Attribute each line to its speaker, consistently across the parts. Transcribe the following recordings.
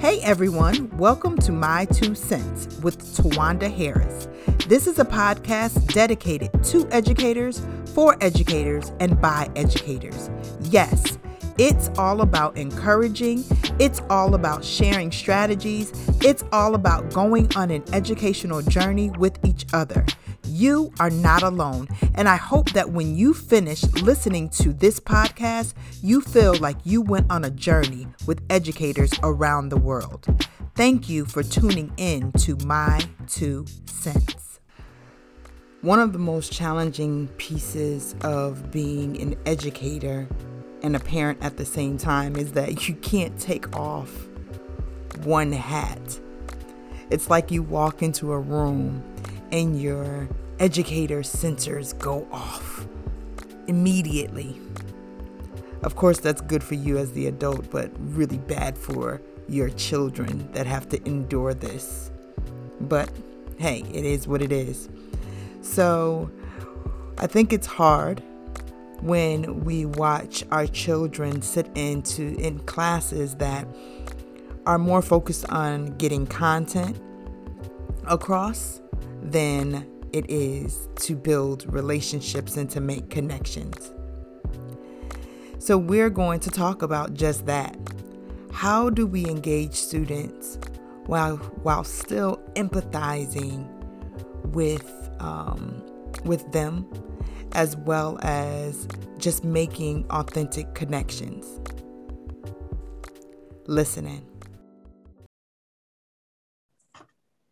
Speaker 1: Hey everyone, welcome to My Two Cents with Tawanda Harris. This is a podcast dedicated to educators, for educators, and by educators. Yes, it's all about encouraging, it's all about sharing strategies, it's all about going on an educational journey with each other. You are not alone. And I hope that when you finish listening to this podcast, you feel like you went on a journey with educators around the world. Thank you for tuning in to My Two Cents. One of the most challenging pieces of being an educator and a parent at the same time is that you can't take off one hat. It's like you walk into a room and your educator sensors go off immediately. Of course, that's good for you as the adult, but really bad for your children that have to endure this. But hey, it is what it is. So I think it's hard when we watch our children sit into in classes that are more focused on getting content across than it is to build relationships and to make connections. So, we're going to talk about just that. How do we engage students while, while still empathizing with, um, with them, as well as just making authentic connections? Listening.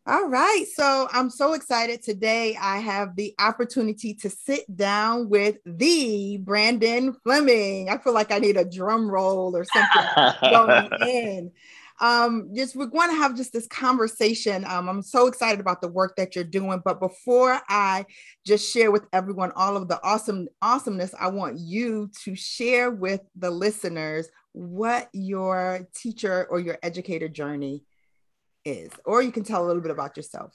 Speaker 1: All right. So I'm so excited today. I have the opportunity to sit down with the Brandon Fleming. I feel like I need a drum roll or something going in. Um, just we're going to have just this conversation. Um, I'm so excited about the work that you're doing. But before I just share with everyone all of the awesome awesomeness, I want you to share with the listeners what your teacher or your educator journey is, or you can tell a little bit about yourself.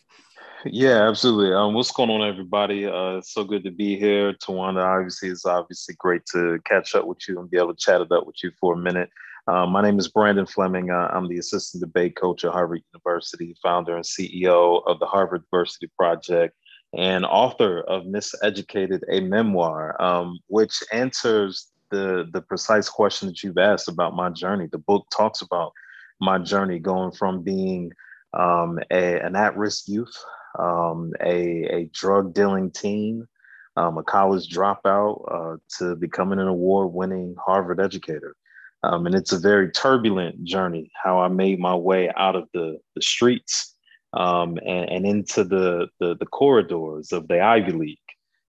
Speaker 2: Yeah, absolutely. Um, what's going on, everybody? Uh, it's so good to be here. Tawanda, obviously, it's obviously great to catch up with you and be able to chat it up with you for a minute. Um, my name is Brandon Fleming. Uh, I'm the assistant debate coach at Harvard University, founder and CEO of the Harvard Diversity Project, and author of Miseducated, a memoir, um, which answers the, the precise question that you've asked about my journey. The book talks about my journey going from being um, a, an at-risk youth, um, a, a drug dealing teen, um, a college dropout, uh, to becoming an award-winning Harvard educator. Um, and it's a very turbulent journey, how I made my way out of the, the streets um, and, and, into the, the, the corridors of the Ivy League.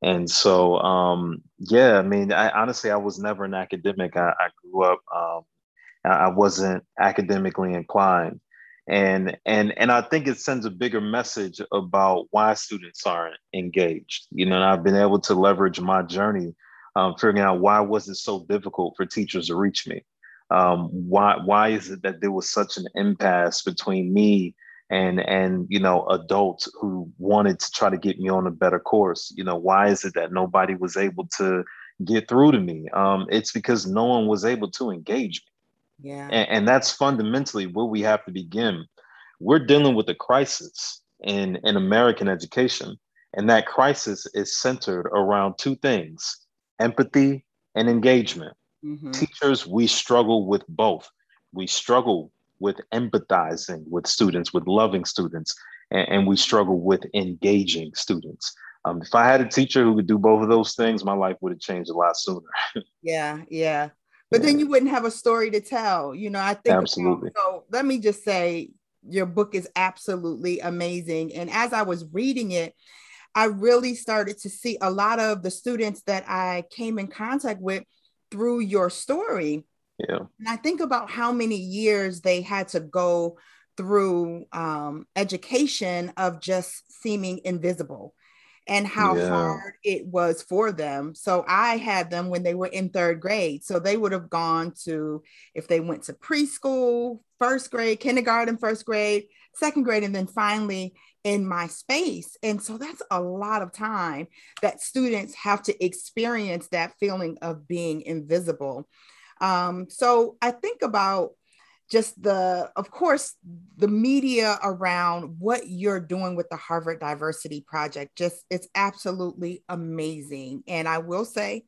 Speaker 2: And so, um, yeah, I mean, I, honestly, I was never an academic. I, I grew up I wasn't academically inclined. And, and, and I think it sends a bigger message about why students aren't engaged. You know, I've been able to leverage my journey, um, figuring out why was it so difficult for teachers to reach me? Um, why, why is it that there was such an impasse between me and and you know adults who wanted to try to get me on a better course you know why is it that nobody was able to get through to me um, it's because no one was able to engage me
Speaker 1: yeah.
Speaker 2: And, and that's fundamentally where we have to begin. We're dealing with a crisis in, in American education. And that crisis is centered around two things empathy and engagement. Mm-hmm. Teachers, we struggle with both. We struggle with empathizing with students, with loving students, and, and we struggle with engaging students. Um, if I had a teacher who could do both of those things, my life would have changed a lot sooner.
Speaker 1: yeah, yeah but then you wouldn't have a story to tell. You know, I think
Speaker 2: absolutely.
Speaker 1: About, so let me just say, your book is absolutely amazing. And as I was reading it, I really started to see a lot of the students that I came in contact with through your story.
Speaker 2: Yeah.
Speaker 1: And I think about how many years they had to go through um, education of just seeming invisible and how yeah. hard it was for them. So I had them when they were in third grade. So they would have gone to, if they went to preschool, first grade, kindergarten, first grade, second grade, and then finally in my space. And so that's a lot of time that students have to experience that feeling of being invisible. Um, so I think about just the of course the media around what you're doing with the harvard diversity project just it's absolutely amazing. And i will say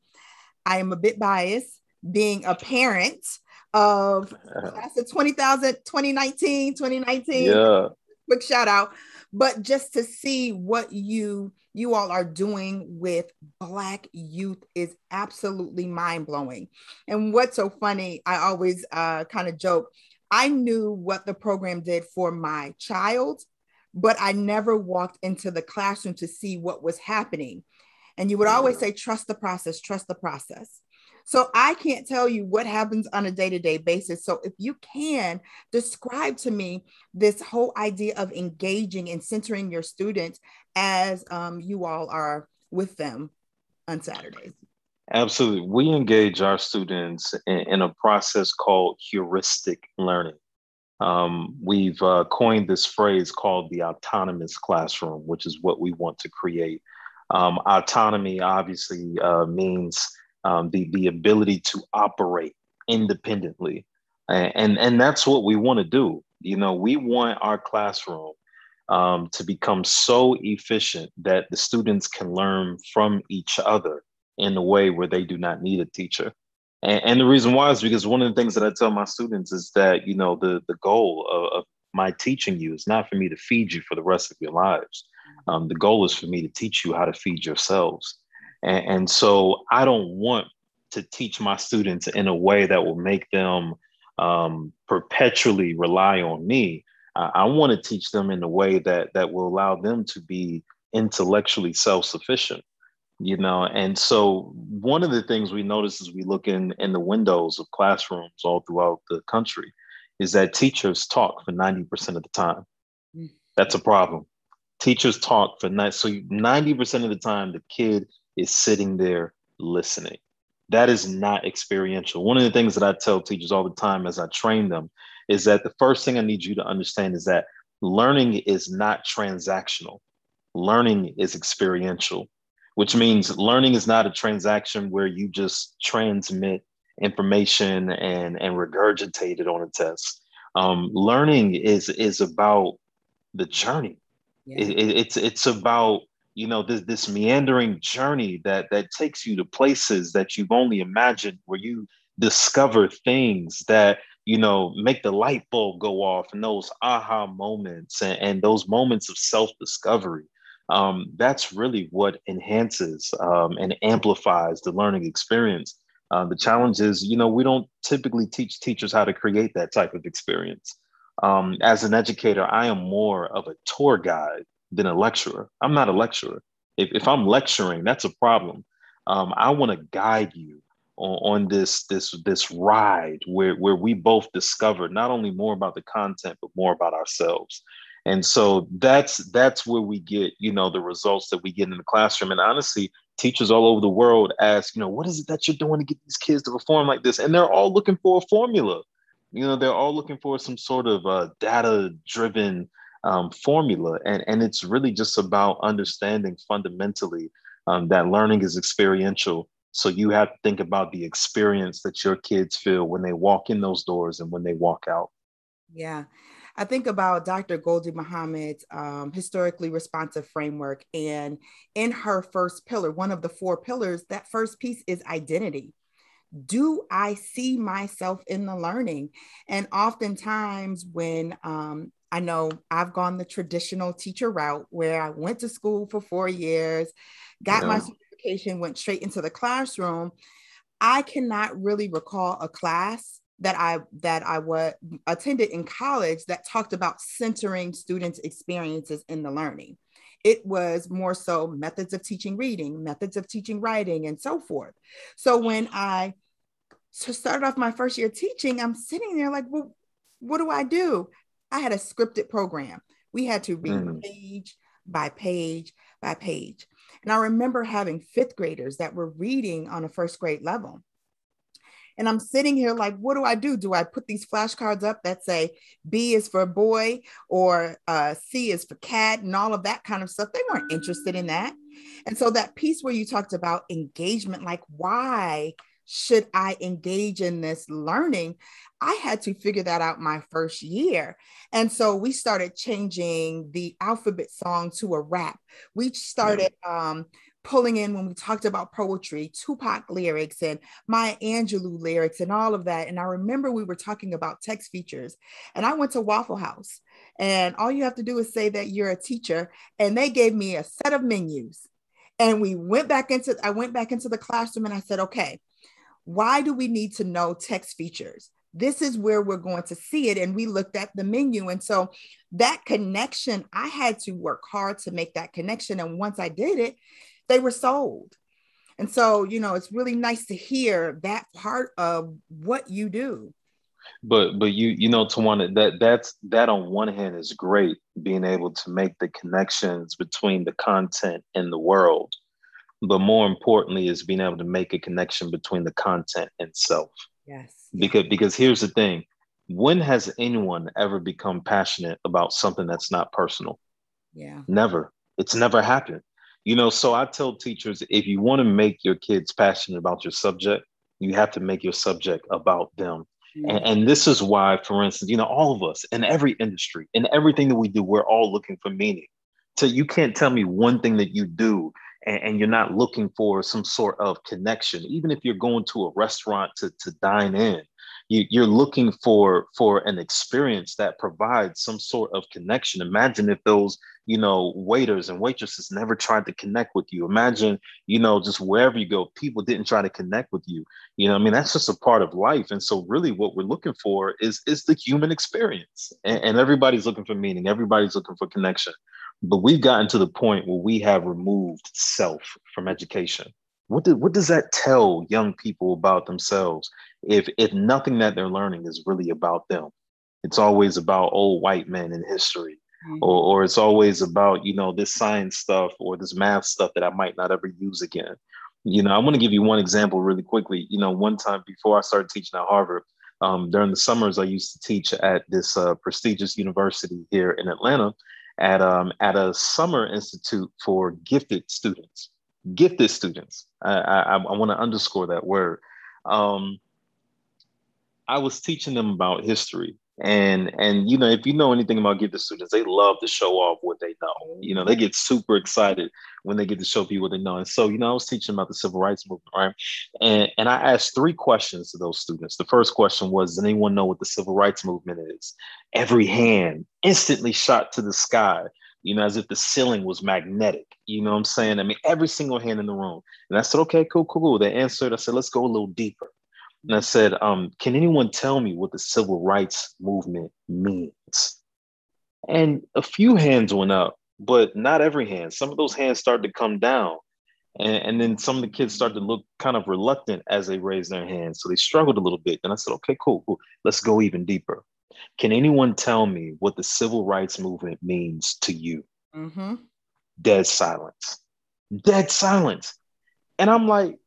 Speaker 1: i am a bit biased being a parent of of 20,000 2019 2019 yeah. Quick shout out. But just to see what you you all are doing with black youth is absolutely mind-blowing. And what's so funny i always uh, kind of joke I knew what the program did for my child, but I never walked into the classroom to see what was happening. And you would always say, trust the process, trust the process. So I can't tell you what happens on a day to day basis. So if you can describe to me this whole idea of engaging and centering your students as um, you all are with them on Saturdays.
Speaker 2: Absolutely. We engage our students in, in a process called heuristic learning. Um, we've uh, coined this phrase called the autonomous classroom, which is what we want to create. Um, autonomy obviously uh, means um, the, the ability to operate independently. And, and, and that's what we want to do. You know, we want our classroom um, to become so efficient that the students can learn from each other in a way where they do not need a teacher. And, and, the reason why is because one of the things that I tell my students is that, you know, the, the goal of, of my teaching you is not for me to feed you for the rest of your lives. Um, the goal is for me to teach you how to feed yourselves. And, and so I don't want to teach my students in a way that will make them um, perpetually rely on me. I, I want to teach them in a way that that will allow them to be intellectually self-sufficient you know and so one of the things we notice as we look in in the windows of classrooms all throughout the country is that teachers talk for 90% of the time. Mm. that's a problem. Teachers talk for night so 90% of the time the kid is sitting there listening. That is not experiential. One of the things that i tell teachers all the time as i train them is that the first thing i need you to understand is that learning is not transactional. Learning is experiential which means learning is not a transaction where you just transmit information and, and regurgitate it on a test. Um, learning is is about the journey. Yeah. It, it, it's it's about you know this this meandering journey that that takes you to places that you've only imagined, where you discover things that you know make the light bulb go off, and those aha moments and, and those moments of self discovery um, that's really what enhances um, and amplifies the learning experience. Uh, the challenge is, you know, we don't typically teach teachers how to create that type of experience. Um, as an educator, I am more of a tour guide than a lecturer. I'm not a lecturer. If, if I'm lecturing, that's a problem. Um, I want to guide you on, on, this this this ride where where we both discover not only more about the content but more about ourselves and so that's that's where we get you know the results that we get in the classroom. And honestly teachers all over the world ask you know what is it that you're doing to get these kids to perform like this? And they're all looking for a formula. You know they're all looking for some sort of uh, data driven um, formula. And, and it's really just about understanding fundamentally um, that learning is experiential. So you have to think about the experience that your kids feel when they walk in those doors and when they walk out.
Speaker 1: Yeah I think about Dr. Gholdy Muhammad's um, historically responsive framework. And in her first pillar, one of the four pillars, that first piece is identity. Do I see myself in the learning? And oftentimes, when um, I know I've gone the traditional teacher route where I went to school for four years, got my certification, went straight into the classroom. I cannot really recall a class that I that I was attended in college that talked about centering students' experiences in the learning. It was more so methods of teaching reading, methods of teaching writing, and so forth. So when I started off my first year teaching, I'm sitting there like, well, what do I do? I had a scripted program. We had to read mm. page by page by page. And I remember having fifth graders that were reading on a first grade level. And I'm sitting here like, what do I do? Do I put these flashcards up that say B is for boy or uh, C is for cat and all of that kind of stuff? They weren't interested in that. And so that piece where you talked about engagement, like why should I engage in this learning? I had to figure that out my first year. And so we started changing the alphabet song to a rap. We started um, pulling in when we talked about poetry, Tupac lyrics and Maya Angelou lyrics and all of that. And I remember we were talking about text features. And I went to Waffle House, and all you have to do is say that you're a teacher. And they gave me a set of menus. And we went back into, I went back into the classroom and I said, okay, why do we need to know text features? This is where we're going to see it. And we looked at the menu. And so that connection, I had to work hard to make that connection. And once I did it, they were sold. And so, you know, it's really nice to hear that part of what you do.
Speaker 2: But but you you know Tawanda that that's that on one hand is great being able to make the connections between the content and the world. But more importantly is being able to make a connection between the content and self.
Speaker 1: Yes.
Speaker 2: Because because here's the thing. When has anyone ever become passionate about something that's not personal?
Speaker 1: Yeah.
Speaker 2: Never. It's never happened you know so i tell teachers if you want to make your kids passionate about your subject you have to make your subject about them. Mm-hmm. and, and this is why for instance you know all of us in every industry in everything that we do we're all looking for meaning. So you can't tell me one thing that you do and, and, you're not looking for some sort of connection even if you're going to a restaurant to, to dine in you, you're looking for for an experience that provides some sort of connection. Imagine if those you know waiters and waitresses never tried to connect with you. Imagine you know just wherever you go people didn't try to connect with you. You know i mean that's just a part of life. And so really what we're looking for is is the human experience. And, and everybody's looking for meaning. Everybody's looking for connection. But we've gotten to the point where we have removed self from education. What, do, what does that tell young people about themselves if, if nothing that they're learning is really about them? It's always about old white men in history, mm-hmm. or, or it's always about, you know, this science stuff or this math stuff that I might not ever use again. You know, I want to give you one example really quickly. You know, one time before I started teaching at Harvard, um, during the summers, I used to teach at this uh, prestigious university here in Atlanta at um, at a summer institute for gifted students. Gifted students. I, I, I want to underscore that word. Um, I was teaching them about history, and and you know if you know anything about gifted students they love to show off what they know. You know they get super excited when they get to show people what they know. And so you know i was teaching about the civil rights movement right? And and i asked three questions to those students. The first question was does anyone know what the civil rights movement is? Every hand instantly shot to the sky you know as if the ceiling was magnetic you know what i'm saying i mean every single hand in the room and i said okay cool cool cool they answered i said let's go a little deeper and I said, um, Can anyone tell me what the civil rights movement means? And a few hands went up, but not every hand. Some of those hands started to come down. And, and then some of the kids started to look kind of reluctant as they raised their hands. So they struggled a little bit. And I said, Okay, cool, cool. Let's go even deeper. Can anyone tell me what the civil rights movement means to you? Mm-hmm. Dead silence. Dead silence. And I'm like,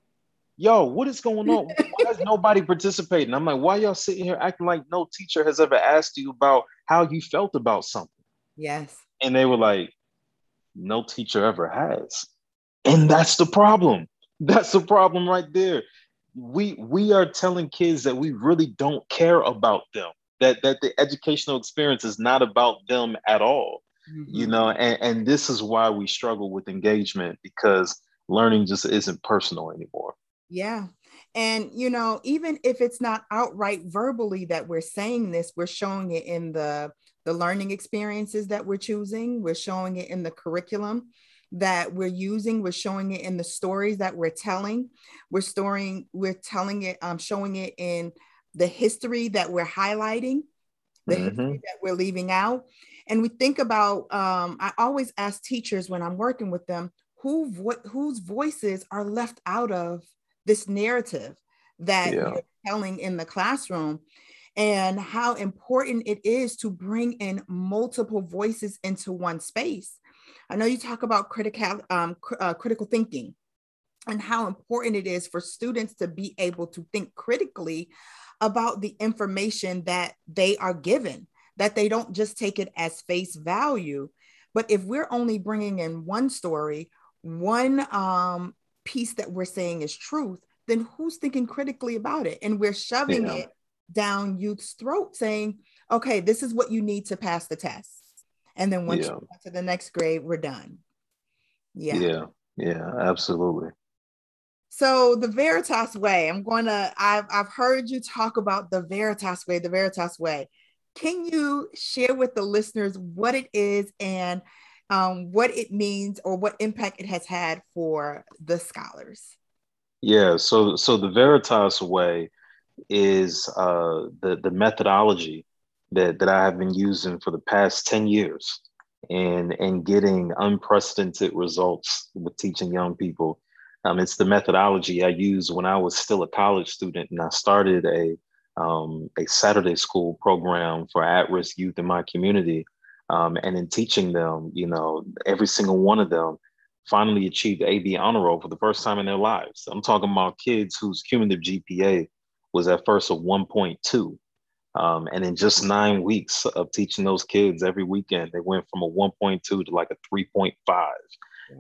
Speaker 2: yo, what is going on? Why is nobody participating? I'm like, why y'all sitting here acting like no teacher has ever asked you about how you felt about something?
Speaker 1: Yes.
Speaker 2: And they were like, no teacher ever has. And that's the problem. That's the problem right there. We we are telling kids that we really don't care about them. That that the educational experience is not about them at all. Mm-hmm. You know, and, and this is why we struggle with engagement because learning just isn't personal anymore.
Speaker 1: Yeah. And, you know, even if it's not outright verbally that we're saying this, we're showing it in the, the learning experiences that we're choosing. We're showing it in the curriculum that we're using. We're showing it in the stories that we're telling. We're storing, we're telling it, um, showing it in the history that we're highlighting, the mm-hmm. history that we're leaving out. And we think about, um, I always ask teachers when I'm working with them, who vo- whose voices are left out of this narrative that yeah. you're telling in the classroom and how important it is to bring in multiple voices into one space. I know you talk about critical um, cr- uh, critical thinking and how important it is for students to be able to think critically about the information that they are given, that they don't just take it as face value. But if we're only bringing in one story, one um, piece that we're saying is truth, then who's thinking critically about it? And we're shoving yeah. it down youth's throat saying, okay, this is what you need to pass the test. And then once yeah. you get to the next grade, we're done.
Speaker 2: Yeah. Yeah. Yeah, absolutely.
Speaker 1: So the Veritas way, I'm going to, I've, I've heard you talk about the Veritas way, the Veritas way. Can you share with the listeners what it is and um, what it means or what impact it has had for the scholars?
Speaker 2: Yeah, so so the Veritas way is uh, the the methodology that that I have been using for the past ten years, and and getting unprecedented results with teaching young people. Um, it's the methodology I used when I was still a college student, and I started a um, a Saturday school program for at-risk youth in my community. Um, and in teaching them, you know, every single one of them finally achieved AB honor roll for the first time in their lives. I'm talking about kids whose cumulative GPA was at first a 1.2. Um, and in just nine weeks of teaching those kids every weekend, they went from a 1.2 to like a 3.5.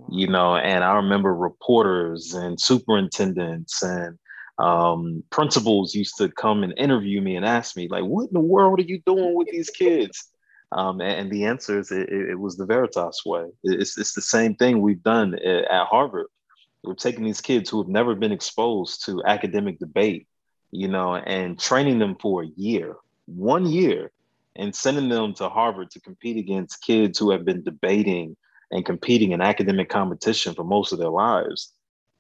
Speaker 2: You know, and I remember reporters and superintendents and um, principals used to come and interview me and ask me, like, what in the world are you doing with these kids? Um, and, the answer is it, it, was the Veritas way. It's, it's the same thing we've done at Harvard. We're taking these kids who have never been exposed to academic debate, you know, and training them for a year, one year, and sending them to Harvard to compete against kids who have been debating and competing in academic competition for most of their lives.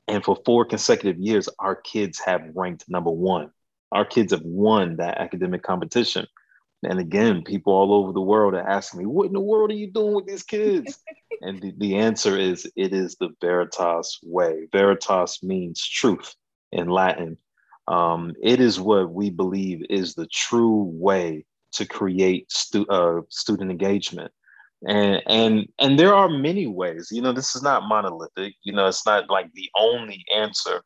Speaker 2: And for four consecutive years, our kids have ranked number one. Our kids have won that academic competition. And again, people all over the world are asking me, what in the world are you doing with these kids? and the, the answer is it is the Veritas way. Veritas means truth in Latin. Um, it is what we believe is the true way to create stu- uh, student engagement and and and there are many ways you know this is not monolithic you know it's not like the only answer.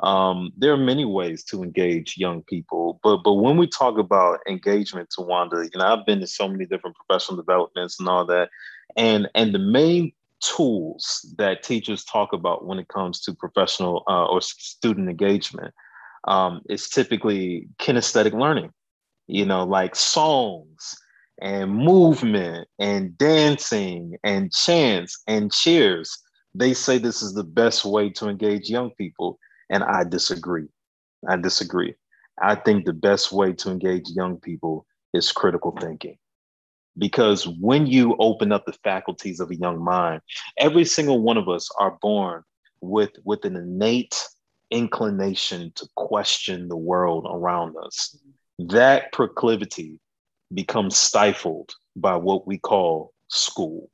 Speaker 2: Um, there are many ways to engage young people but but when we talk about engagement Tawanda you know i've been to so many different professional developments and all that and and the main tools that teachers talk about when it comes to professional uh, or student engagement um, is typically kinesthetic learning. You know like songs and movement and dancing and chants and cheers. They say this is the best way to engage young people. And I disagree. I disagree. I think the best way to engage young people is critical thinking. Because when you open up the faculties of a young mind, every single one of us are born with, with an innate inclination to question the world around us. That proclivity becomes stifled by what we call school.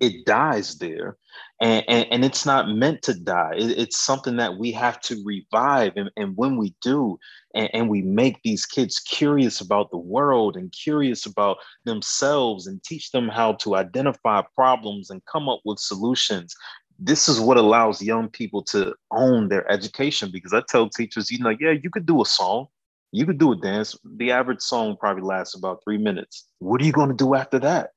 Speaker 2: It dies there, and, and, and it's not meant to die. It, it's something that we have to revive. And, and when we do, and, and we make these kids curious about the world and curious about themselves and teach them how to identify problems and come up with solutions, this is what allows young people to own their education because I tell teachers, you know, yeah, you could do a song, you could do a dance. The average song probably lasts about three minutes. What are you going to do after that?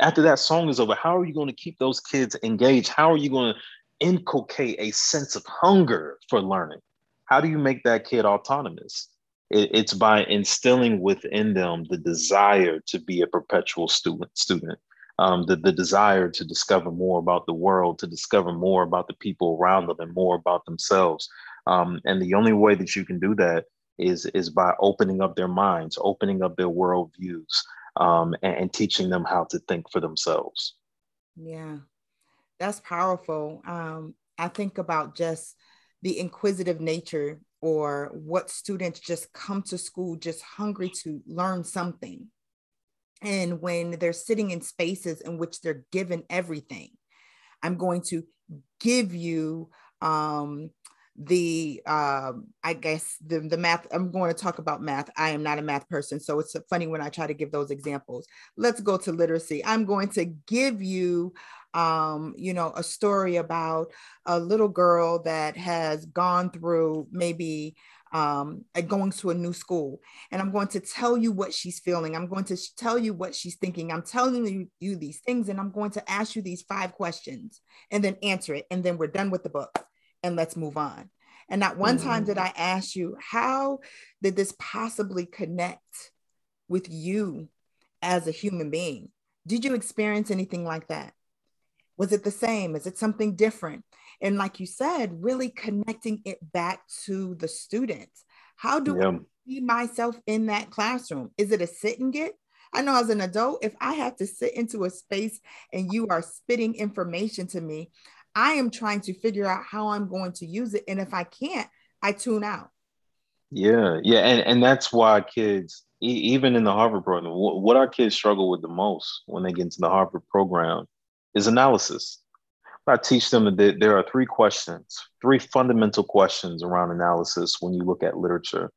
Speaker 2: After that song is over, how are you going to keep those kids engaged? How are you going to inculcate a sense of hunger for learning? How do you make that kid autonomous? it's by instilling within them the desire to be a perpetual student. Student, um, the the desire to discover more about the world, to discover more about the people around them, and more about themselves. Um, and the only way that you can do that is is by opening up their minds, opening up their worldviews, um, and, and teaching them how to think for themselves.
Speaker 1: Yeah, that's powerful. Um, I think about just the inquisitive nature or what students just come to school just hungry to learn something. And when they're sitting in spaces in which they're given everything, I'm going to give you um, the um i guess the the math i'm going to talk about math i am not a math person so it's funny when i try to give those examples let's go to literacy i'm going to give you um you know a story about a little girl that has gone through maybe um, going to a new school. And I'm going to tell you what she's feeling. I'm going to tell you what she's thinking. I'm telling you, you these things, and I'm going to ask you these five questions and then answer it. And then we're done with the book and let's move on. And not one mm-hmm. time did I ask you, how did this possibly connect with you as a human being? Did you experience anything like that? Was it the same? Is it something different? And like you said, really connecting it back to the students. How do yeah. I see myself in that classroom? Is it a sit and get? I know as an adult, if I have to sit into a space and you are spitting information to me, I am trying to figure out how I'm going to use it. And if I can't, I tune out.
Speaker 2: Yeah, yeah, and and that's why kids, even in the Harvard program, what our kids struggle with the most when they get into the Harvard program is analysis. I teach them that there are three questions, three fundamental questions around analysis when you look at literature.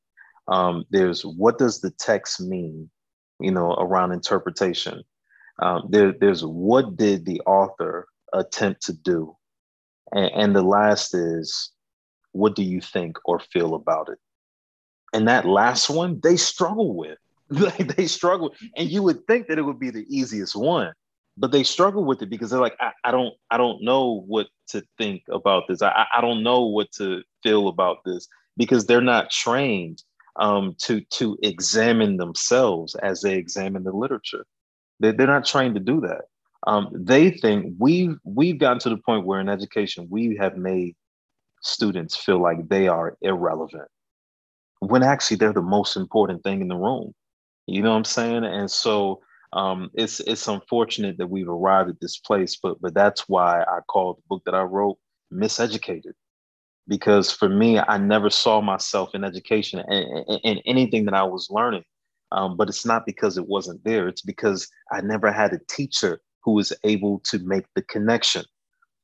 Speaker 2: Um, there's what does the text mean, you know, around interpretation. Um, there, there's what did the author attempt to do, and, and the last is what do you think or feel about it. And that last one, they struggle with. like they struggle, and you would think that it would be the easiest one, but they struggle with it because they're like, I, I don't, I don't know what to think about this. I, I don't know what to feel about this because they're not trained um, to to examine themselves as they examine the literature. They, they're not trained to do that. Um, they think we've we've gotten to the point where in education we have made students feel like they are irrelevant when actually they're the most important thing in the room. You know what I'm saying? And so um, it's it's unfortunate that we've arrived at this place, but but that's why I called the book that I wrote "Miseducated," because for me, I never saw myself in education and, and, anything that I was learning. Um, but it's not because it wasn't there; it's because I never had a teacher who was able to make the connection,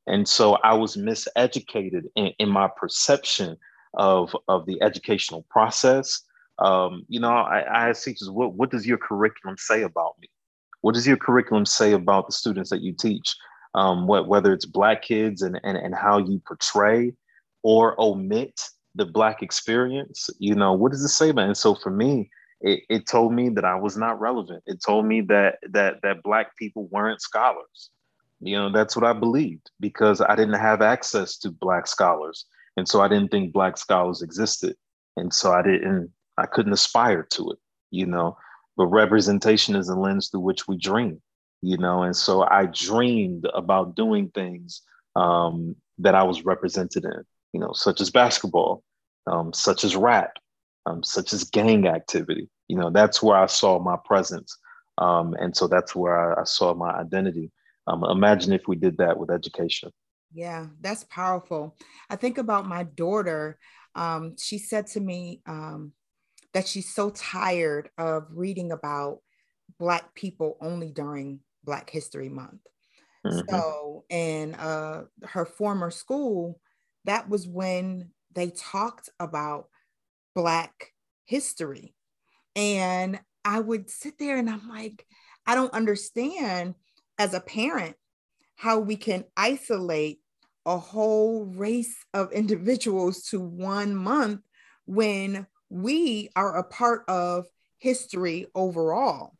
Speaker 2: and so I was miseducated in, in my perception of of the educational process. Um, you know, I, I ask teachers, what, what does your curriculum say about me? What does your curriculum say about the students that you teach? Um, what, whether it's Black kids and, and, and how you portray or omit the Black experience, you know, what does it say about? It? And so for me, it, it told me that I was not relevant. It told me that that that Black people weren't scholars. You know, that's what I believed because I didn't have access to Black scholars, and so I didn't think Black scholars existed, and so I didn't, I couldn't aspire to it. You know, but representation is a lens through which we dream, you know. And so I dreamed about doing things um, that I was represented in, you know, such as basketball, um, such as rap, um, such as gang activity. You know, that's where I saw my presence. Um, and so that's where I, I saw my identity. Um, imagine if we did that with education.
Speaker 1: Yeah, that's powerful. I think about my daughter. Um, she said to me, um, that she's so tired of reading about Black people only during Black History Month. Mm-hmm. So, in uh, her former school, that was when they talked about Black history. And I would sit there and I'm like, I don't understand as a parent how we can isolate a whole race of individuals to one month when we are a part of history overall.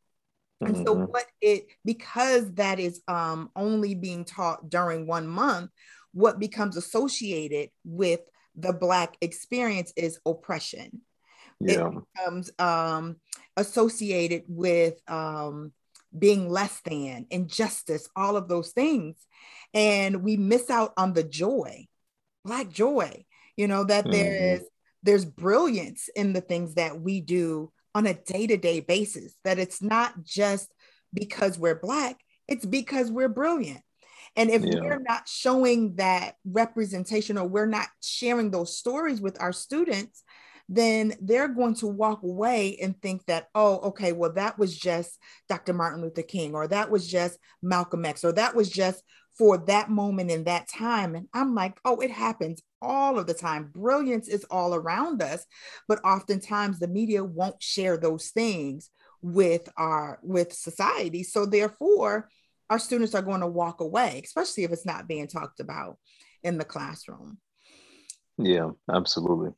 Speaker 1: Mm-hmm. And so mm-hmm. what it because that is um only being taught during one month, what becomes associated with the black experience is oppression. Yeah. It becomes um associated with um being less than, injustice, all of those things. And we miss out on the joy, black joy, you know, that mm-hmm. there is there's brilliance in the things that we do on a day-to-day basis that it's not just because we're black it's because we're brilliant and if yeah. we're not showing that representation or we're not sharing those stories with our students then they're going to walk away and think that, oh, okay, well, that was just Dr. Martin Luther King, or that was just Malcolm X, or that was just for that moment in that time. And I'm like, oh, it happens all of the time. Brilliance is all around us, but oftentimes the media won't share those things with our with society. So therefore, our students are going to walk away, especially if it's not being talked about in the classroom.
Speaker 2: Yeah, absolutely.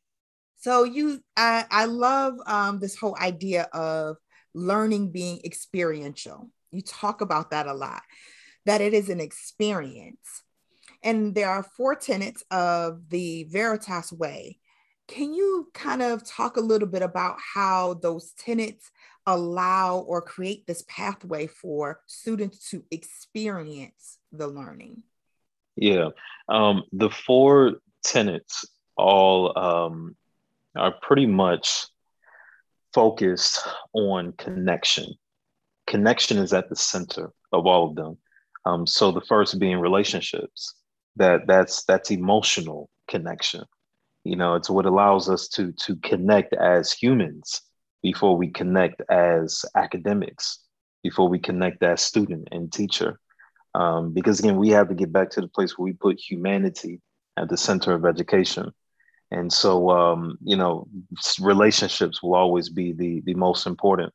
Speaker 1: So you, I, I love um, this whole idea of learning being experiential. You talk about that a lot that it is an experience. And there are four tenets of the Veritas Way. can you kind of talk a little bit about how those tenets allow or create this pathway for students to experience the learning?
Speaker 2: Yeah, um, the four tenets all um, are pretty much focused on connection. Connection is at the center of all of them. Um, so the first being relationships. That that's that's emotional connection. You know, it's what allows us to to connect as humans before we connect as academics, before we connect as student and teacher. Um, because again, we have to get back to the place where we put humanity at the center of education. And so, um, you know, relationships will always be the, the most important.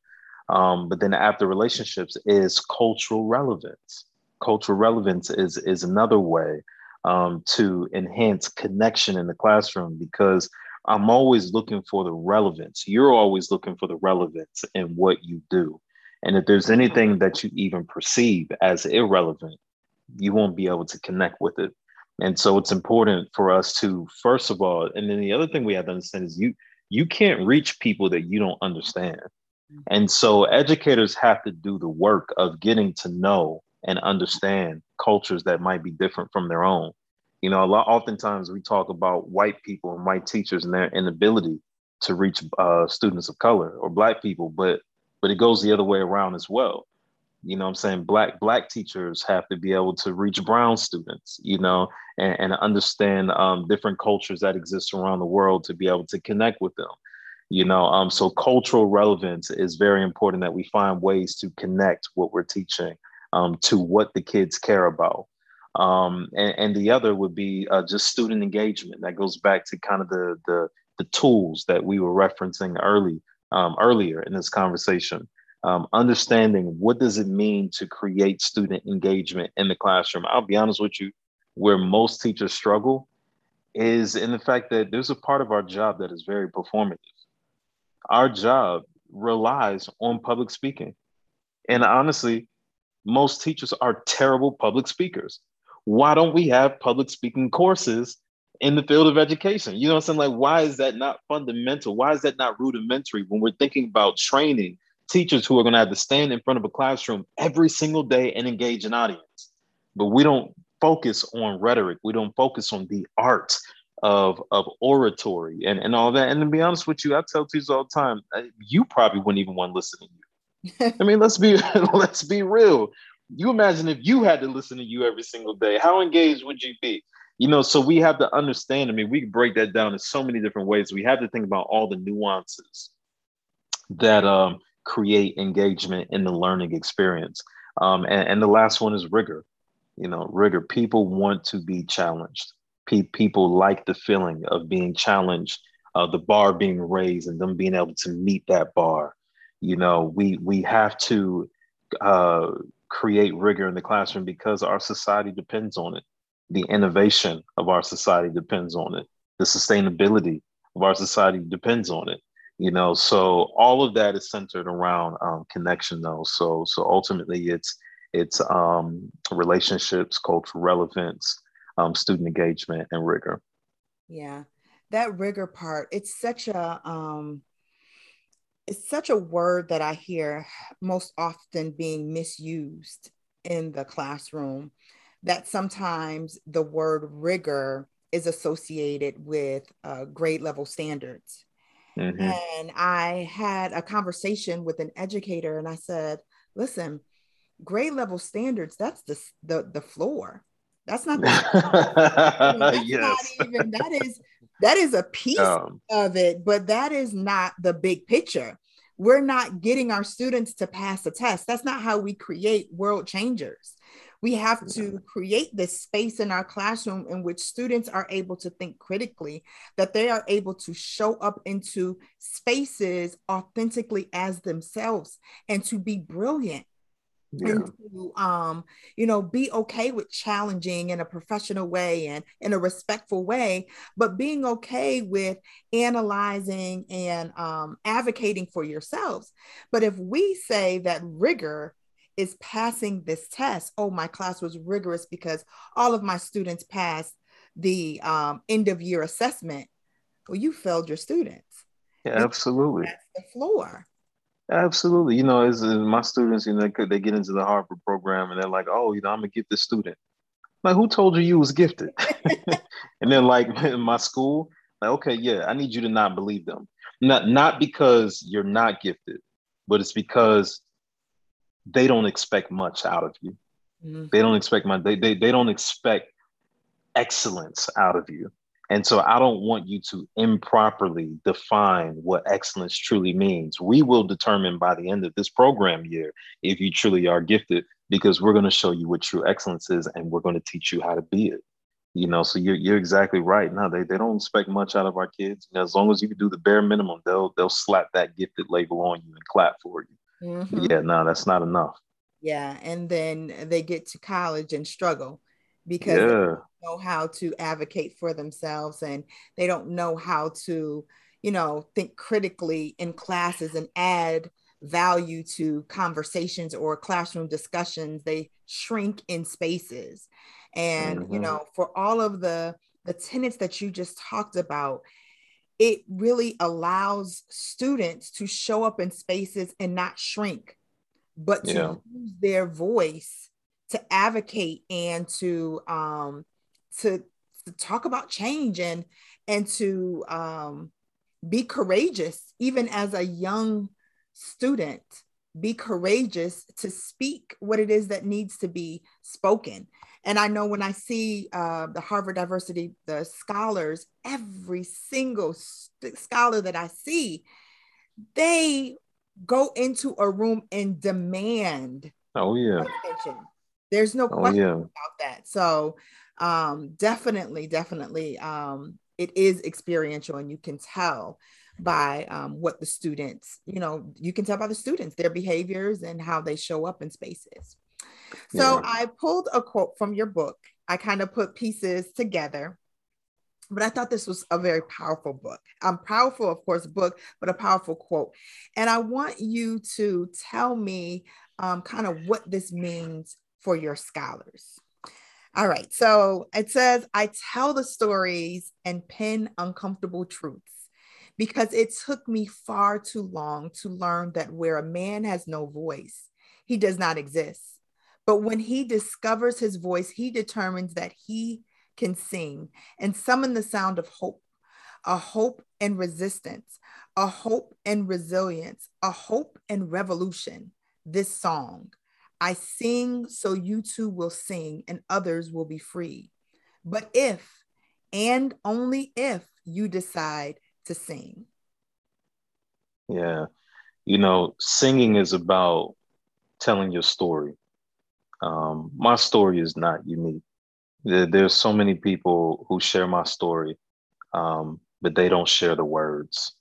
Speaker 2: Um, but then after relationships is cultural relevance. Cultural relevance is, is another way um, to enhance connection in the classroom because I'm always looking for the relevance. You're always looking for the relevance in what you do. And if there's anything that you even perceive as irrelevant, you won't be able to connect with it. And so it's important for us to, first of all, and then the other thing we have to understand is you you can't reach people that you don't understand. And so educators have to do the work of getting to know and understand cultures that might be different from their own. You know, a lot oftentimes we talk about white people and white teachers and their inability to reach uh, students of color or black people, but but it goes the other way around as well. You know i'm saying? Black black teachers have to be able to reach brown students you know and, and understand um, different cultures that exist around the world to be able to connect with them. You know um, so cultural relevance is very important that we find ways to connect what we're teaching um, to what the kids care about um, and, and, the other would be uh, just student engagement that goes back to kind of the the, the tools that we were referencing early um, earlier in this conversation um, understanding what does it mean to create student engagement in the classroom. I'll be honest with you, where most teachers struggle is in the fact that there's a part of our job that is very performative. Our job relies on public speaking. And honestly, most teachers are terrible public speakers. Why don't we have public speaking courses in the field of education? You know what I'm saying? Like, why is that not fundamental? Why is that not rudimentary when we're thinking about training teachers who are going to have to stand in front of a classroom every single day and engage an audience. But we don't focus on rhetoric. We don't focus on the art of, of oratory and, and all that. And to be honest with you, I tell teachers all the time, uh, you probably wouldn't even want to listen to you. I mean, let's be let's be real. You imagine if you had to listen to you every single day, how engaged would you be? You know, so we have to understand. I mean, we break that down in so many different ways. We have to think about all the nuances that um, create engagement in the learning experience. Um, and, and, the last one is rigor. You know, rigor. People want to be challenged. Pe- people like the feeling of being challenged, uh, the bar being raised, and them being able to meet that bar. You know, we we have to uh, create rigor in the classroom because our society depends on it. The innovation of our society depends on it. The sustainability of our society depends on it you know so all of that is centered around um, connection though so so ultimately it's it's um, relationships cultural relevance um, student engagement and rigor
Speaker 1: yeah that rigor part it's such a um it's such a word that i hear most often being misused in the classroom that sometimes the word rigor is associated with uh, grade level standards Mm-hmm. And I had a conversation with an educator and I said, listen, grade level standards, that's the, the, the floor. That's not the that's yes. not even that is that is a piece um, of it, but that is not the big picture. We're not getting our students to pass a test. That's not how we create world changers. We have to create this space in our classroom in which students are able to think critically, that they are able to show up into spaces authentically as themselves and to be brilliant. Yeah. and to um you know be okay with challenging in a professional way and in a respectful way but being okay with analyzing and um advocating for yourselves but if we say that rigor is passing this test. Oh, my class was rigorous because all of my students passed the um, end of year assessment. well, you failed your students.
Speaker 2: Yeah, absolutely.
Speaker 1: That's the floor.
Speaker 2: Absolutely. You know, as, as my students, you know, they get into the Harvard program and they're like, oh, you know, I'm a gifted student. Like, who told you you was gifted? and then like in my school, like, okay, yeah, I need you to not believe them. Not not because you're not gifted, but it's because they don't expect much out of you. Mm-hmm. They don't expect my they, they they don't expect excellence out of you. And so I don't want you to improperly define what excellence truly means. We will determine by the end of this program year if you truly are gifted, because we're going to show you what true excellence is and we're going to teach you how to be it. You know, so you're, you're exactly right. No, they, they don't expect much out of our kids. You know, as long as you can do the bare minimum, they'll they'll slap that gifted label on you and clap for you. Mm-hmm. Yeah, no, that's not enough.
Speaker 1: Yeah, and then they get to college and struggle because yeah know how to advocate for themselves and they don't know how to you know think critically in classes and add value to conversations or classroom discussions they shrink in spaces and mm-hmm. you know for all of the the tenets that you just talked about it really allows students to show up in spaces and not shrink but to yeah. use their voice to advocate and to um, to, to talk about change and and to um, be courageous even as a young student be courageous to speak what it is that needs to be spoken and i know when i see uh, the harvard diversity the scholars every single st- scholar that i see they go into a room and demand
Speaker 2: oh yeah
Speaker 1: attention. There's no oh, question oh, yeah. about that so um, definitely, definitely, um, it is experiential, and you can tell by um, what the students, you know, you can tell by the students their behaviors and how they show up in spaces. So yeah. I pulled a quote from your book. I kind of put pieces together, but I thought this was a very powerful book. Um, powerful, of course, book, but a powerful quote. And I want you to tell me um, kind of what this means for your scholars. All right. So it says, I tell the stories and pen uncomfortable truths because it took me far too long to learn that where a man has no voice, he does not exist. But when he discovers his voice, he determines that he can sing and summon the sound of hope, a hope and resistance, a hope and resilience, a hope and revolution. This song, I sing so you too will sing and others will be free. But if and only if you decide to sing.
Speaker 2: Yeah. You know, singing is about telling your story. Um, my story is not unique. There, there's so many people who share my story, um, but they don't share the words.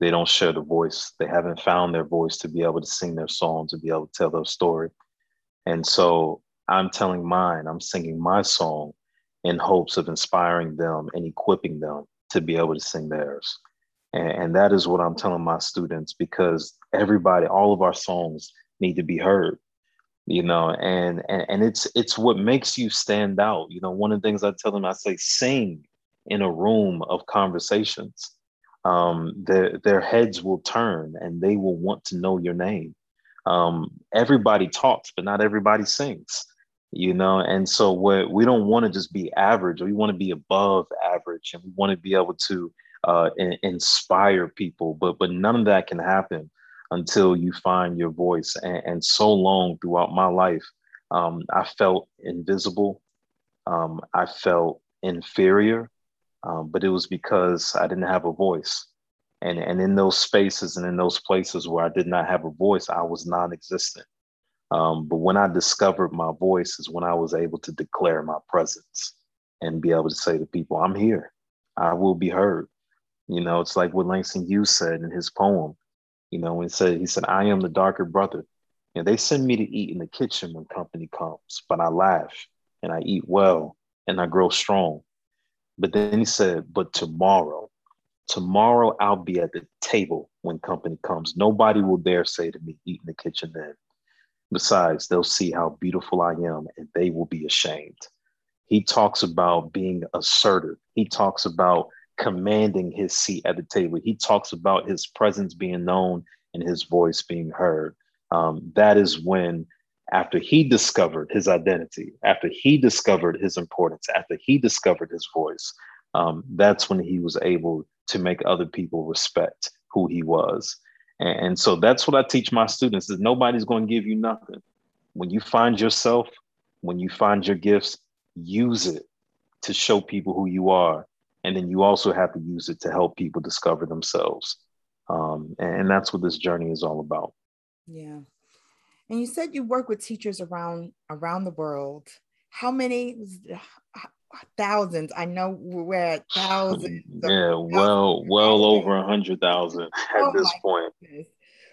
Speaker 2: They don't share the voice. They haven't found their voice to be able to sing their song, to be able to tell their story. And so I'm telling mine, I'm singing my song in hopes of inspiring them and equipping them to be able to sing theirs. And, and, that is what I'm telling my students because everybody, all of our songs need to be heard, you know, and, and, and it's, it's what makes you stand out. You know, one of the things I tell them, I say, sing in a room of conversations. Um, their, their heads will turn and they will want to know your name um, everybody talks, but not everybody sings, you know? And so what we don't want to just be average, we want to be above average and we want to be able to uh, in, inspire people, but, but none of that can happen until you find your voice. And, and so long throughout my life, um, I felt invisible. Um, I felt inferior, um, but it was because I didn't have a voice and and in those spaces and in those places where I did not have a voice, I was non-existent. Um, but when I discovered my voice is when I was able to declare my presence and be able to say to people, "I'm here. I will be heard." You know, it's like what Langston Hughes said in his poem. You know, when he said, "He said, I am the darker brother." Know, they send me to eat in the kitchen when company comes, but I laugh and I eat well and I grow strong. But then he said, "But tomorrow." Tomorrow I'll be at the table when company comes. Nobody will dare say to me, eat in the kitchen then. Besides, they'll see how beautiful I am and they will be ashamed. He talks about being assertive. He talks about commanding his seat at the table. He talks about his presence being known and his voice being heard. Um, that is when, after he discovered his identity, after he discovered his importance, after he discovered his voice, um, that's when he was able to make other people respect who he was. And, so that's what I teach my students is nobody's going to give you nothing. When you find yourself, when you find your gifts, use it to show people who you are. And then you also have to use it to help people discover themselves. Um, and that's what this journey is all about.
Speaker 1: Yeah. And you said you work with teachers around around the world. How many thousands? I know we're at thousands.
Speaker 2: Yeah, well, well over a hundred thousand at oh this point. Goodness.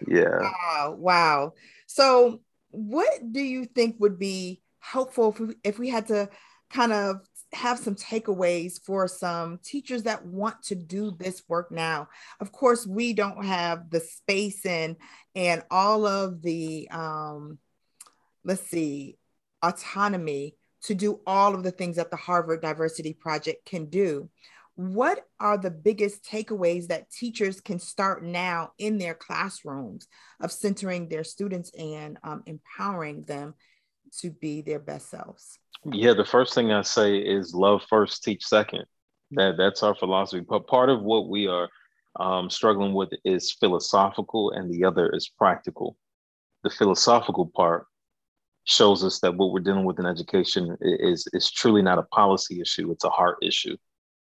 Speaker 2: Yeah.
Speaker 1: Wow. Wow. So what do you think would be helpful if we, if we had to kind of have some takeaways for some teachers that want to do this work now of course we don't have the space and and all of the um let's see autonomy to do all of the things that the harvard diversity project can do what are the biggest takeaways that teachers can start now in their classrooms of centering their students and um, empowering them to be their best selves
Speaker 2: yeah, the first thing I say is love first, teach second. That that's our philosophy. But part of what we are um, struggling with is philosophical, and the other is practical. The philosophical part shows us that what we're dealing with in education is is truly not a policy issue; it's a heart issue.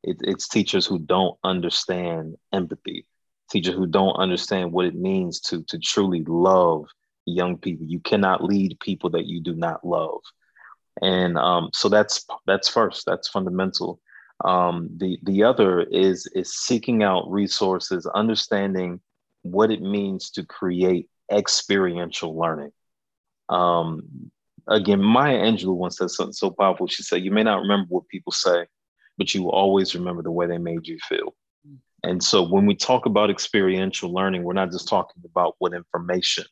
Speaker 2: It, it's teachers who don't understand empathy, teachers who don't understand what it means to to truly love young people. You cannot lead people that you do not love and um, so that's that's first that's fundamental um, the the other is is seeking out resources understanding what it means to create experiential learning um, again maya angelou once said something so powerful she said you may not remember what people say but you will always remember the way they made you feel and so when we talk about experiential learning we're not just talking about what information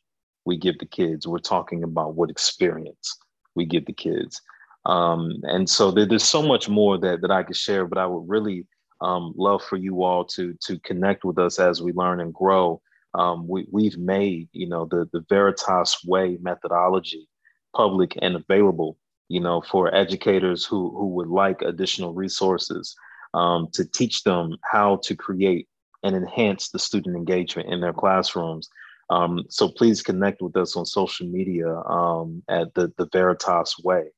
Speaker 2: we give the kids we're talking about what experience we give the kids. Um, and so there, there's so much more that, that I could share, but I would really um, love for you all to, to connect with us as we learn and grow. Um, we, we've made, you know, the, the Veritas Way methodology public and available, you know, for educators who, who would like additional resources um, to teach them how to create and enhance the student engagement in their classrooms um, so please connect with us on social media um, at the, the Veritas Way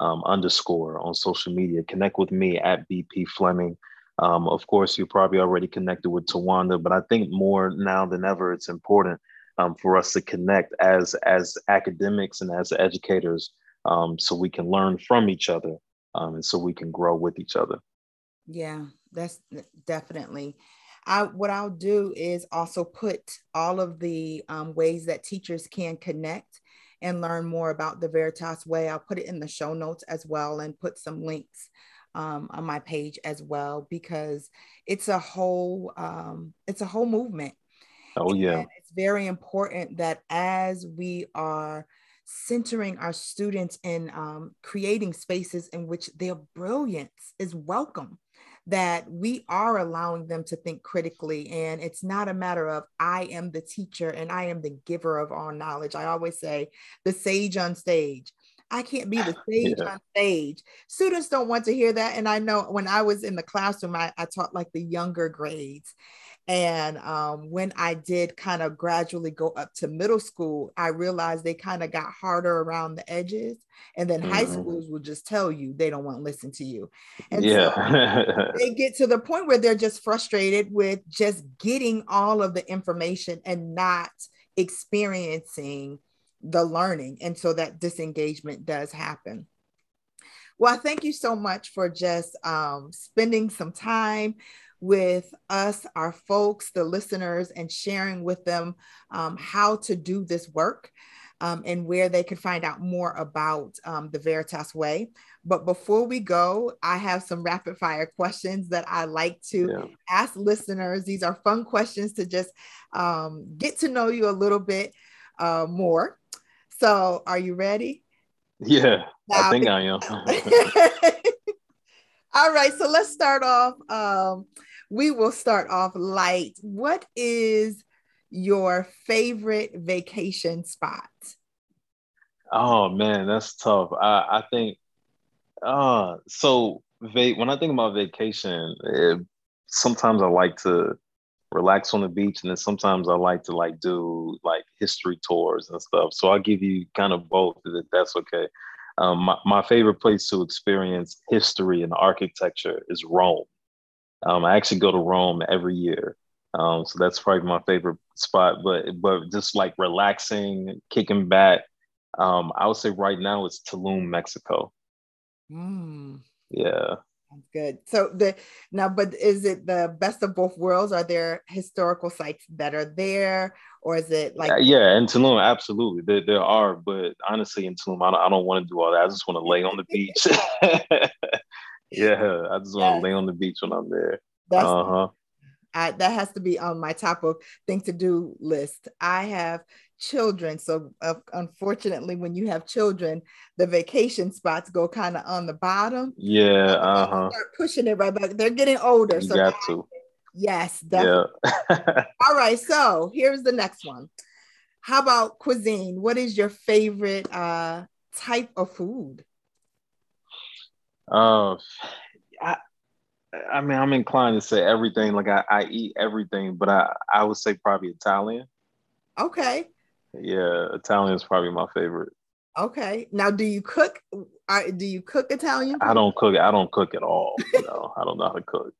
Speaker 2: um, underscore on social media. Connect with me at BP Fleming. Um, of course, you're probably already connected with Tawanda, but I think more now than ever, it's important um, for us to connect as as academics and as educators, um, so we can learn from each other and so we can grow with each other.
Speaker 1: Yeah, that's definitely. I what I'll do is also put all of the um, ways that teachers can connect and learn more about the Veritas way. I'll put it in the show notes as well and put some links um, on my page as well because it's a whole um, it's a whole movement.
Speaker 2: Oh yeah, and
Speaker 1: it's very important that as we are centering our students and um, creating spaces in which their brilliance is welcome that we are allowing them to think critically. And it's not a matter of I am the teacher and I am the giver of all knowledge. I always say the sage on stage. I can't be the sage yeah. on stage. Students don't want to hear that. And I know when I was in the classroom, I, I taught like the younger grades. And um, when I did kind of gradually go up to middle school, I realized they kind of got harder around the edges. And then mm-hmm. high schools will just tell you they don't want to listen to you. And yeah. so they get to the point where they're just frustrated with just getting all of the information and not experiencing the learning. And so that disengagement does happen. Well, thank you so much for just um, spending some time with us, our folks, the listeners, and sharing with them um, how to do this work um, and where they can find out more about um, the Veritas Way. But before we go, I have some rapid fire questions that I like to yeah. ask listeners. These are fun questions to just um, get to know you a little bit uh, more. So, are you ready?
Speaker 2: Yeah, now, I think I am.
Speaker 1: All right, so let's start off. Um, we will start off light. What is your favorite vacation spot?
Speaker 2: Oh man, that's tough. I, I think uh so va- when I think about vacation, it, sometimes I like to relax on the beach and then sometimes I like to like do like history tours and stuff. So I'll give you kind of both if that's okay. Um, my, my favorite place to experience history and architecture is Rome. Um, I actually go to Rome every year. Um, so that's probably my favorite spot. But but just like relaxing, kicking back. Um, I would say right now it's Tulum, Mexico. Mm. Yeah.
Speaker 1: Good. So the now, but is it the best of both worlds? Are there historical sites that are there, or is it like?
Speaker 2: Yeah, in Tulum, absolutely, there, there are. But honestly, in Tulum, I don't, I don't want to do all that. I just want to lay on the beach. yeah, I just want to lay on the beach when I'm there. That's, uh-huh.
Speaker 1: I, that has to be on my top of thing to do list. I have children, so uh, unfortunately, when you have children, the vacation spots go kind of on the bottom.
Speaker 2: Yeah, uh huh.
Speaker 1: Pushing it right back. They're getting older,
Speaker 2: you
Speaker 1: so
Speaker 2: got to.
Speaker 1: Yes, definitely. Yeah. All right, so here's the next one. How about cuisine? What is your favorite uh, type of food?
Speaker 2: Uh, I, I mean, I'm inclined to say everything. Like I, I eat everything, but I, I would say probably Italian.
Speaker 1: Okay.
Speaker 2: Yeah, Italian is probably my favorite.
Speaker 1: Okay. Now, do you cook? Do you cook Italian?
Speaker 2: I don't cook. I don't cook at all. no, I don't know how to cook.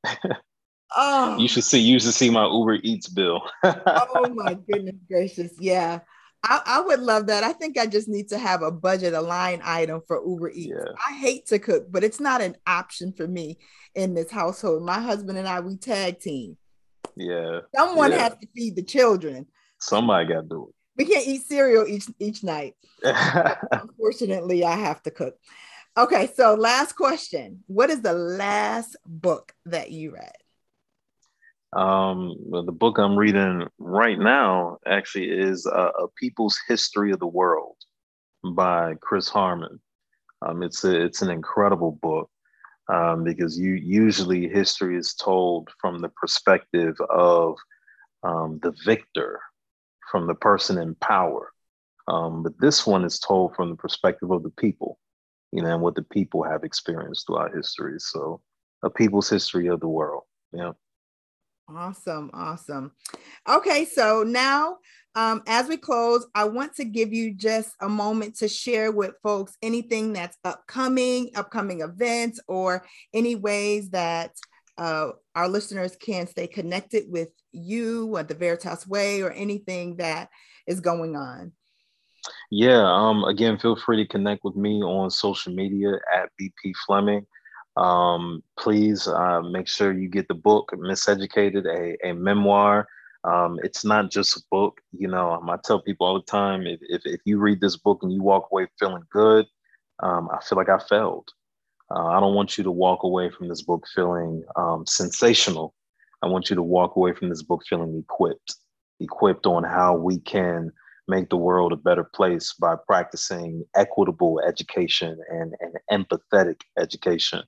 Speaker 2: oh. You should see. You should see my Uber Eats bill.
Speaker 1: oh my goodness gracious! Yeah, I, I, would love that. I think I just need to have a budget, a line item for Uber Eats. Yeah. I hate to cook, but it's not an option for me in this household. My husband and I, we tag team.
Speaker 2: Yeah.
Speaker 1: Someone
Speaker 2: yeah.
Speaker 1: has to feed the children.
Speaker 2: Somebody got to do it.
Speaker 1: We can't eat cereal each each night. Unfortunately, I have to cook. Okay, so last question. What is the last book that you read?
Speaker 2: Um, well, the book I'm reading right now actually is uh, A People's History of the World by Chris Harman. Um, it's a, it's an incredible book um, because you usually history is told from the perspective of um, the victor, from the person in power. Um, but this one is told from the perspective of the people, you know, and what the people have experienced throughout history. So, a people's history of the world. Yeah.
Speaker 1: Awesome, awesome. Okay, so now um, as we close, I want to give you just a moment to share with folks anything that's upcoming, upcoming events, or any ways that uh, our listeners can stay connected with you at the Veritas Way or anything that is going on.
Speaker 2: Yeah, um, again, feel free to connect with me on social media at BP Fleming. Um, please uh, make sure you get the book, Miseducated, a, a memoir. Um, it's not just a book. You know, um, I tell people all the time if, if, if you read this book and you walk away feeling good, um, I feel like I failed. Uh, I don't want you to walk away from this book feeling um, sensational. I want you to walk away from this book feeling equipped, equipped on how we can make the world a better place by practicing equitable education and, and empathetic education.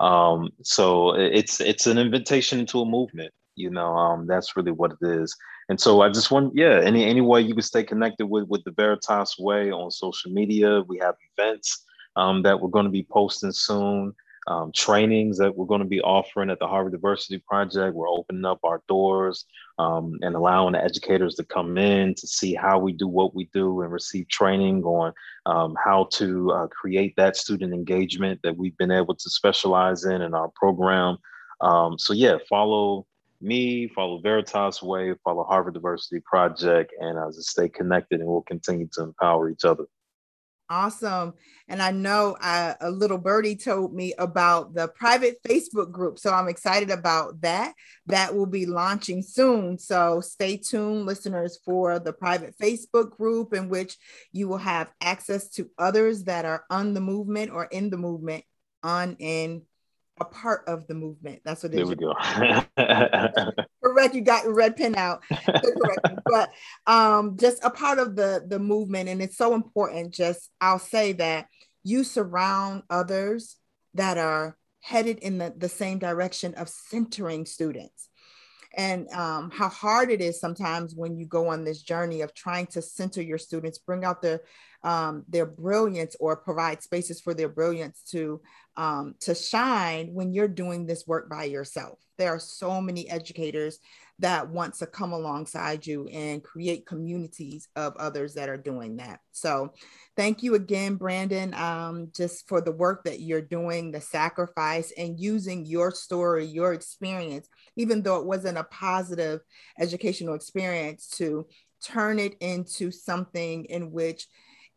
Speaker 2: Um, so it's it's an invitation into a movement. You know, um, that's really what it is. And so I just want, yeah, any any way you can stay connected with with the Veritas Way on social media. We have events um, that we're going to be posting soon. Um, trainings that we're going to be offering at the Harvard Diversity Project. We're opening up our doors um, and allowing the educators to come in to see how we do what we do and receive training on um, how to uh, create that student engagement that we've been able to specialize in in our program. Um, so, yeah, follow me, follow Veritas Way, follow Harvard Diversity Project, and uh, just stay connected and we'll continue to empower each other.
Speaker 1: Awesome. And I know I, a little birdie told me about the private Facebook group. So I'm excited about that. That will be launching soon. So stay tuned, listeners, for the private Facebook group in which you will have access to others that are on the movement or in the movement on in a part of the movement. That's what
Speaker 2: it there is. There
Speaker 1: we go. correct. You got your red pen out. but um, just a part of the the movement, and it's so important. Just I'll say that you surround others that are headed in the, the same direction of centering students and um, how hard it is sometimes when you go on this journey of trying to center your students, bring out their um, their brilliance or provide spaces for their brilliance to um, to shine when you're doing this work by yourself. There are so many educators that want to come alongside you and create communities of others that are doing that. So, thank you again, Brandon, um, just for the work that you're doing, the sacrifice, and using your story, your experience, even though it wasn't a positive educational experience, to turn it into something in which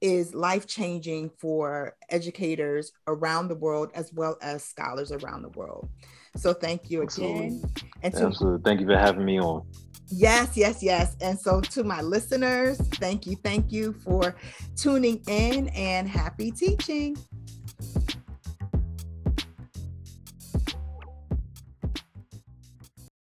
Speaker 1: is life changing for educators around the world as well as scholars around the world. So thank you again.
Speaker 2: Absolutely. And to, Absolutely. Thank you for having me on.
Speaker 1: Yes, yes, yes. And so to my listeners, thank you, thank you for tuning in and happy teaching.